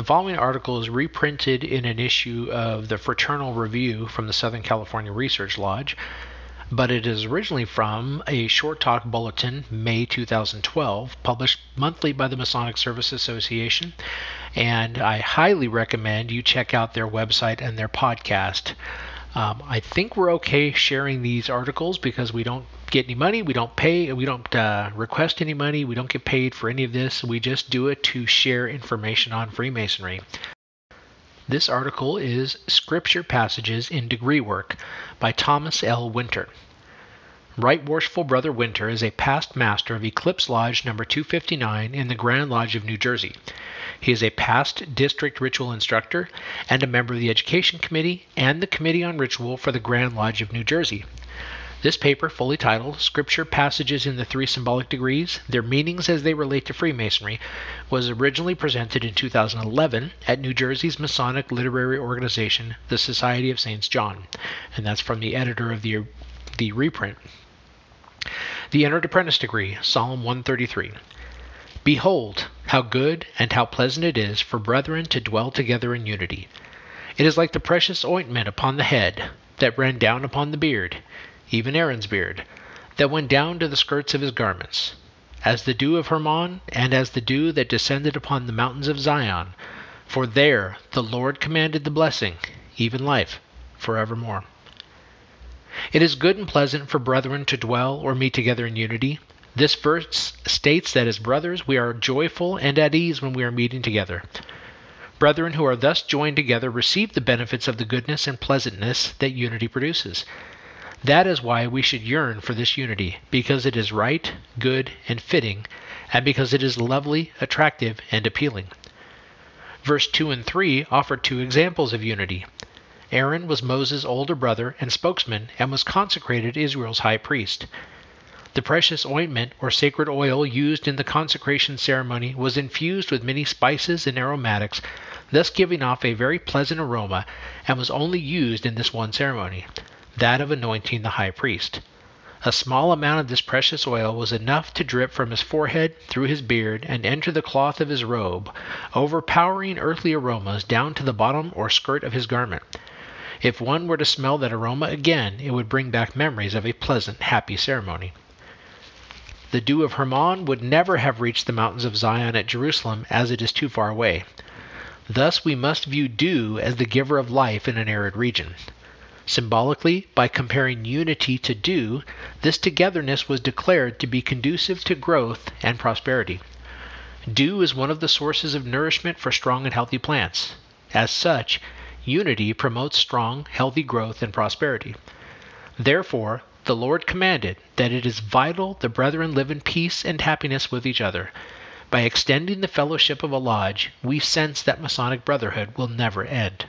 The following article is reprinted in an issue of the Fraternal Review from the Southern California Research Lodge, but it is originally from a short talk bulletin, May 2012, published monthly by the Masonic Service Association. And I highly recommend you check out their website and their podcast. Um, I think we're okay sharing these articles because we don't get any money, we don't pay, we don't uh, request any money, we don't get paid for any of this. We just do it to share information on Freemasonry. This article is Scripture Passages in Degree Work by Thomas L. Winter. Right Worshipful Brother Winter is a past master of Eclipse Lodge number 259 in the Grand Lodge of New Jersey. He is a past district ritual instructor and a member of the Education Committee and the Committee on Ritual for the Grand Lodge of New Jersey. This paper, fully titled Scripture Passages in the Three Symbolic Degrees, Their Meanings as They Relate to Freemasonry, was originally presented in 2011 at New Jersey's Masonic literary organization, the Society of Saints John. And that's from the editor of the, the reprint. The Entered Apprentice Degree, Psalm 133. Behold, how good and how pleasant it is for brethren to dwell together in unity. It is like the precious ointment upon the head, that ran down upon the beard, even Aaron's beard, that went down to the skirts of his garments, as the dew of Hermon, and as the dew that descended upon the mountains of Zion. For there the Lord commanded the blessing, even life, forevermore. It is good and pleasant for brethren to dwell or meet together in unity. This verse states that as brothers we are joyful and at ease when we are meeting together. Brethren who are thus joined together receive the benefits of the goodness and pleasantness that unity produces. That is why we should yearn for this unity, because it is right, good, and fitting, and because it is lovely, attractive, and appealing. Verse 2 and 3 offer two examples of unity. Aaron was Moses' older brother and spokesman and was consecrated Israel's high priest. The precious ointment or sacred oil used in the consecration ceremony was infused with many spices and aromatics, thus giving off a very pleasant aroma, and was only used in this one ceremony, that of anointing the high priest. A small amount of this precious oil was enough to drip from his forehead, through his beard, and enter the cloth of his robe, overpowering earthly aromas down to the bottom or skirt of his garment. If one were to smell that aroma again, it would bring back memories of a pleasant, happy ceremony. The dew of Hermon would never have reached the mountains of Zion at Jerusalem, as it is too far away. Thus we must view dew as the giver of life in an arid region. Symbolically, by comparing unity to dew, this togetherness was declared to be conducive to growth and prosperity. Dew is one of the sources of nourishment for strong and healthy plants. As such, unity promotes strong, healthy growth and prosperity. Therefore, the Lord commanded that it is vital the brethren live in peace and happiness with each other. By extending the fellowship of a lodge, we sense that Masonic brotherhood will never end.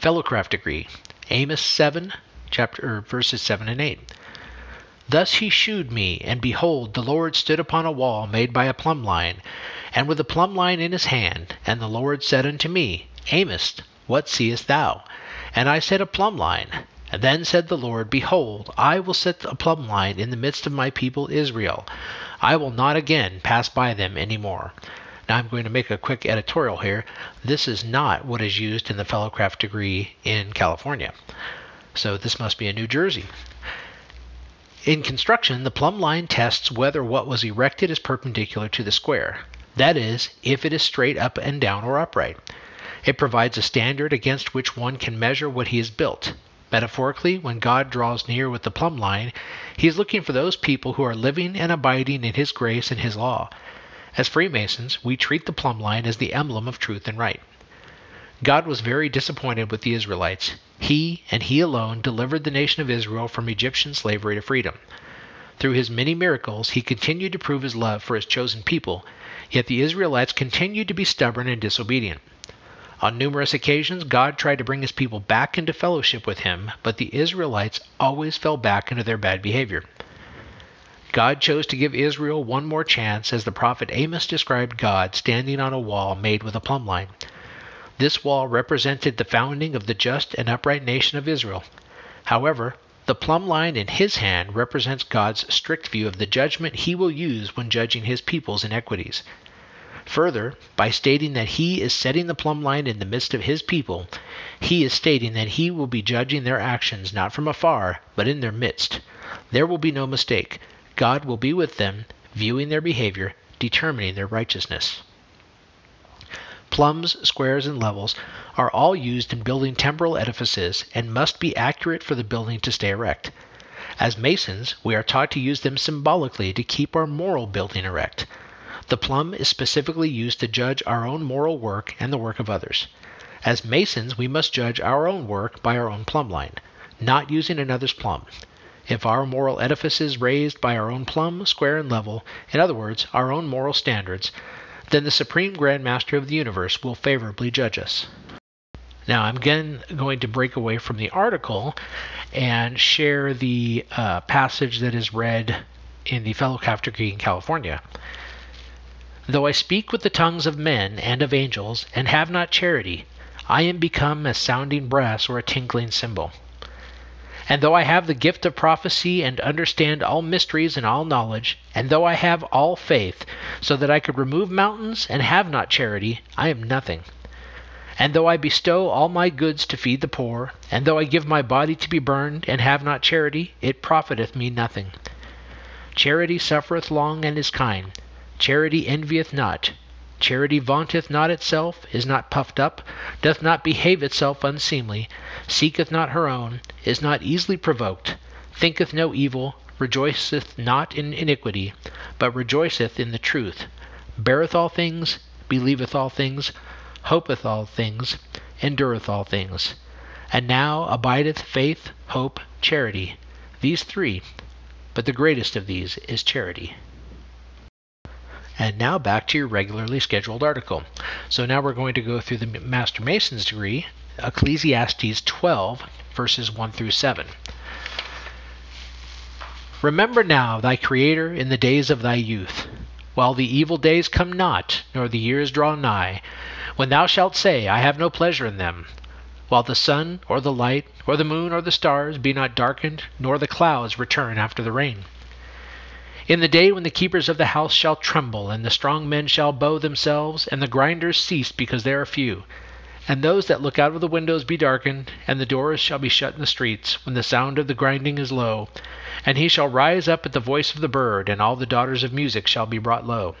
Fellowcraft degree, Amos 7, chapter verses 7 and 8. Thus he shewed me, and behold, the Lord stood upon a wall made by a plumb line, and with a plumb line in his hand. And the Lord said unto me, Amos, what seest thou? And I said, A plumb line. And then said the Lord, Behold, I will set a plumb line in the midst of my people Israel. I will not again pass by them any more. Now I'm going to make a quick editorial here. This is not what is used in the Fellowcraft degree in California. So this must be in New Jersey. In construction, the plumb line tests whether what was erected is perpendicular to the square. That is, if it is straight up and down or upright. It provides a standard against which one can measure what he has built. Metaphorically, when God draws near with the plumb line, he is looking for those people who are living and abiding in his grace and his law. As Freemasons, we treat the plumb line as the emblem of truth and right. God was very disappointed with the Israelites. He, and He alone, delivered the nation of Israel from Egyptian slavery to freedom. Through his many miracles, he continued to prove his love for his chosen people, yet the Israelites continued to be stubborn and disobedient. On numerous occasions, God tried to bring his people back into fellowship with him, but the Israelites always fell back into their bad behavior. God chose to give Israel one more chance as the prophet Amos described God standing on a wall made with a plumb line. This wall represented the founding of the just and upright nation of Israel. However, the plumb line in his hand represents God's strict view of the judgment he will use when judging his people's inequities. Further, by stating that he is setting the plumb line in the midst of his people, he is stating that he will be judging their actions not from afar, but in their midst. There will be no mistake. God will be with them, viewing their behavior, determining their righteousness. Plumbs, squares, and levels are all used in building temporal edifices and must be accurate for the building to stay erect. As masons, we are taught to use them symbolically to keep our moral building erect. The plumb is specifically used to judge our own moral work and the work of others. As masons, we must judge our own work by our own plumb line, not using another's plumb. If our moral edifice is raised by our own plumb, square, and level, in other words, our own moral standards, then the Supreme Grand Master of the universe will favorably judge us. Now, I'm again going to break away from the article and share the uh, passage that is read in the Fellowcraft in California. Though I speak with the tongues of men and of angels, and have not charity, I am become as sounding brass or a tinkling cymbal. And though I have the gift of prophecy and understand all mysteries and all knowledge, and though I have all faith, so that I could remove mountains and have not charity, I am nothing. And though I bestow all my goods to feed the poor, and though I give my body to be burned, and have not charity, it profiteth me nothing. Charity suffereth long and is kind. Charity envieth not. Charity vaunteth not itself, is not puffed up, doth not behave itself unseemly, seeketh not her own, is not easily provoked, thinketh no evil, rejoiceth not in iniquity, but rejoiceth in the truth, beareth all things, believeth all things, hopeth all things, endureth all things. And now abideth faith, hope, charity, these three, but the greatest of these is charity. And now back to your regularly scheduled article. So now we're going to go through the Master Mason's degree, Ecclesiastes 12, verses 1 through 7. Remember now thy Creator in the days of thy youth, while the evil days come not, nor the years draw nigh, when thou shalt say, I have no pleasure in them, while the sun, or the light, or the moon, or the stars be not darkened, nor the clouds return after the rain. In the day when the keepers of the house shall tremble, and the strong men shall bow themselves, and the grinders cease because they are few, and those that look out of the windows be darkened, and the doors shall be shut in the streets, when the sound of the grinding is low, and he shall rise up at the voice of the bird, and all the daughters of music shall be brought low.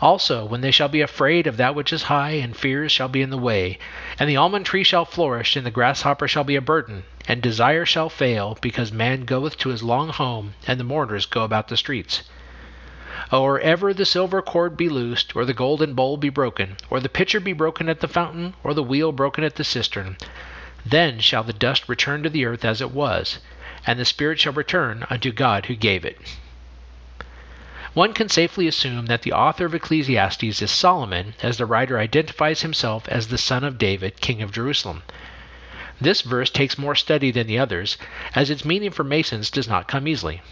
Also, when they shall be afraid of that which is high, and fears shall be in the way, and the almond tree shall flourish, and the grasshopper shall be a burden, and desire shall fail, because man goeth to his long home, and the mourners go about the streets. Or ever the silver cord be loosed, or the golden bowl be broken, or the pitcher be broken at the fountain, or the wheel broken at the cistern, then shall the dust return to the earth as it was, and the spirit shall return unto God who gave it. One can safely assume that the author of Ecclesiastes is Solomon, as the writer identifies himself as the son of David, king of Jerusalem. This verse takes more study than the others, as its meaning for Masons does not come easily.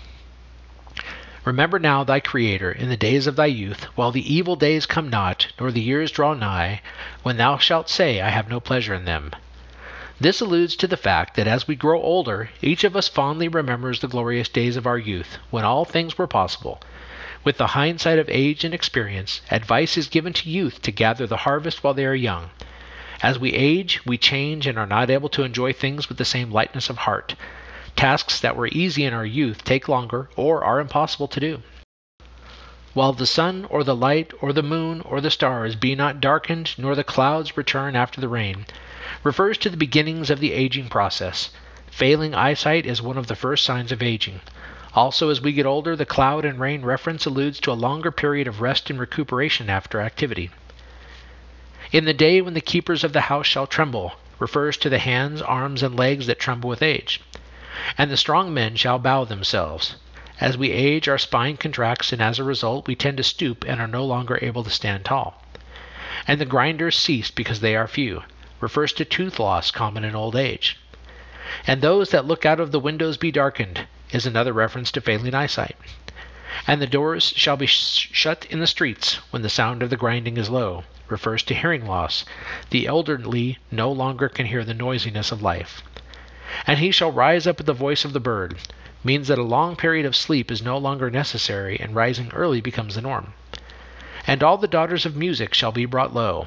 Remember now thy Creator in the days of thy youth, while the evil days come not, nor the years draw nigh, when thou shalt say, I have no pleasure in them. This alludes to the fact that as we grow older, each of us fondly remembers the glorious days of our youth, when all things were possible, with the hindsight of age and experience, advice is given to youth to gather the harvest while they are young. As we age, we change and are not able to enjoy things with the same lightness of heart. Tasks that were easy in our youth take longer or are impossible to do. While the sun or the light or the moon or the stars be not darkened, nor the clouds return after the rain, refers to the beginnings of the aging process. Failing eyesight is one of the first signs of aging. Also, as we get older, the cloud and rain reference alludes to a longer period of rest and recuperation after activity. In the day when the keepers of the house shall tremble, refers to the hands, arms, and legs that tremble with age. And the strong men shall bow themselves. As we age, our spine contracts, and as a result, we tend to stoop and are no longer able to stand tall. And the grinders cease because they are few, refers to tooth loss common in old age. And those that look out of the windows be darkened, is another reference to failing eyesight. And the doors shall be sh- shut in the streets when the sound of the grinding is low, refers to hearing loss. The elderly no longer can hear the noisiness of life. And he shall rise up at the voice of the bird, means that a long period of sleep is no longer necessary and rising early becomes the norm. And all the daughters of music shall be brought low.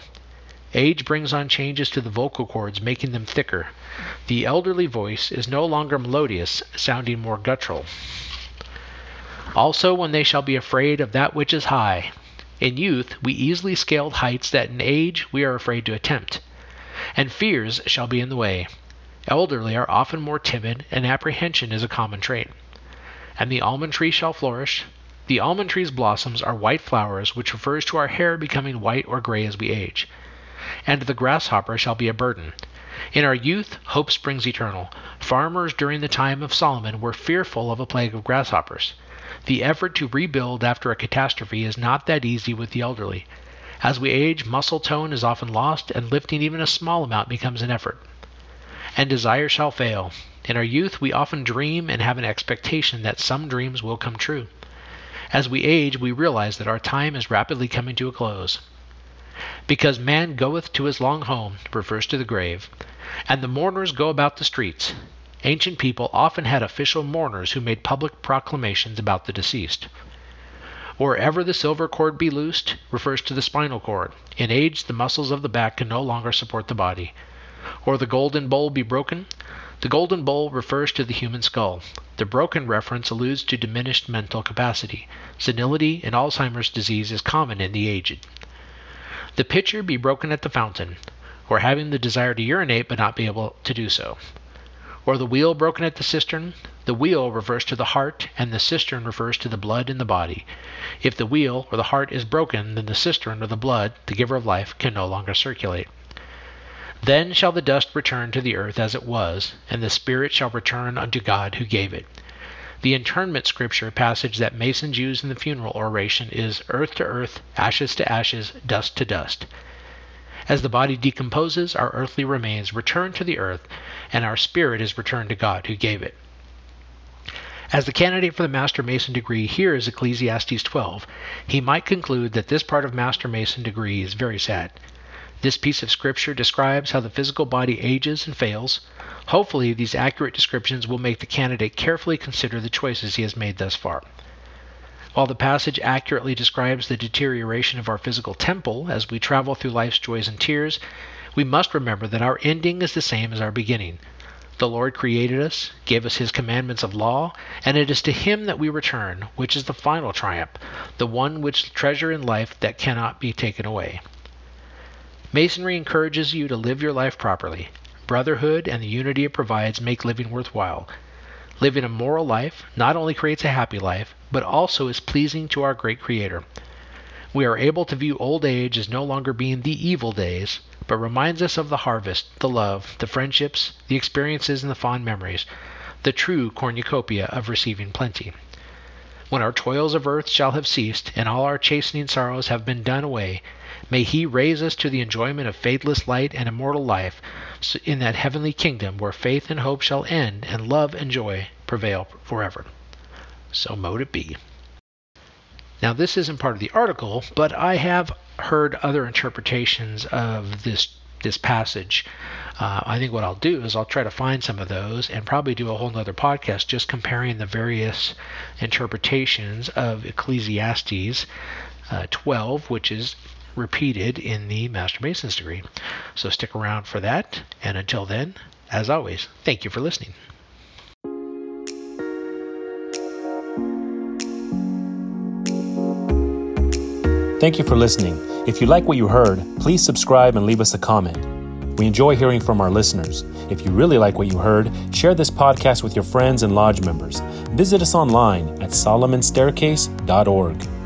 Age brings on changes to the vocal cords, making them thicker. The elderly voice is no longer melodious, sounding more guttural. Also, when they shall be afraid of that which is high. In youth, we easily scaled heights that in age we are afraid to attempt. And fears shall be in the way. Elderly are often more timid, and apprehension is a common trait. And the almond tree shall flourish. The almond tree's blossoms are white flowers, which refers to our hair becoming white or gray as we age. And the grasshopper shall be a burden. In our youth, hope springs eternal. Farmers during the time of Solomon were fearful of a plague of grasshoppers. The effort to rebuild after a catastrophe is not that easy with the elderly. As we age, muscle tone is often lost, and lifting even a small amount becomes an effort. And desire shall fail. In our youth, we often dream and have an expectation that some dreams will come true. As we age, we realize that our time is rapidly coming to a close. Because man goeth to his long home refers to the grave, and the mourners go about the streets. Ancient people often had official mourners who made public proclamations about the deceased. Wherever the silver cord be loosed refers to the spinal cord. In age, the muscles of the back can no longer support the body. Or the golden bowl be broken. The golden bowl refers to the human skull. The broken reference alludes to diminished mental capacity. Senility and Alzheimer's disease is common in the aged. The pitcher be broken at the fountain, or having the desire to urinate but not be able to do so or the wheel broken at the cistern. The wheel refers to the heart, and the cistern refers to the blood in the body. If the wheel or the heart is broken, then the cistern or the blood, the giver of life, can no longer circulate. Then shall the dust return to the earth as it was, and the spirit shall return unto God who gave it. The interment scripture passage that Masons use in the funeral oration is earth to earth, ashes to ashes, dust to dust. As the body decomposes, our earthly remains return to the earth, and our spirit is returned to God who gave it. As the candidate for the Master Mason degree hears Ecclesiastes 12, he might conclude that this part of Master Mason degree is very sad. This piece of scripture describes how the physical body ages and fails. Hopefully, these accurate descriptions will make the candidate carefully consider the choices he has made thus far. While the passage accurately describes the deterioration of our physical temple as we travel through life's joys and tears, we must remember that our ending is the same as our beginning. The Lord created us, gave us His commandments of law, and it is to Him that we return, which is the final triumph, the one which treasure in life that cannot be taken away. Masonry encourages you to live your life properly. Brotherhood and the unity it provides make living worthwhile. Living a moral life not only creates a happy life, but also is pleasing to our great Creator. We are able to view old age as no longer being the evil days, but reminds us of the harvest, the love, the friendships, the experiences, and the fond memories, the true cornucopia of receiving plenty. When our toils of earth shall have ceased, and all our chastening sorrows have been done away, may He raise us to the enjoyment of fadeless light and immortal life in that heavenly kingdom where faith and hope shall end and love and joy prevail forever. So mote it be. Now, this isn't part of the article, but I have heard other interpretations of this this passage. Uh, I think what I'll do is I'll try to find some of those and probably do a whole nother podcast just comparing the various interpretations of Ecclesiastes uh, 12, which is repeated in the Master Mason's degree. So stick around for that. And until then, as always, thank you for listening. Thank you for listening. If you like what you heard, please subscribe and leave us a comment. We enjoy hearing from our listeners. If you really like what you heard, share this podcast with your friends and lodge members. Visit us online at solomonstaircase.org.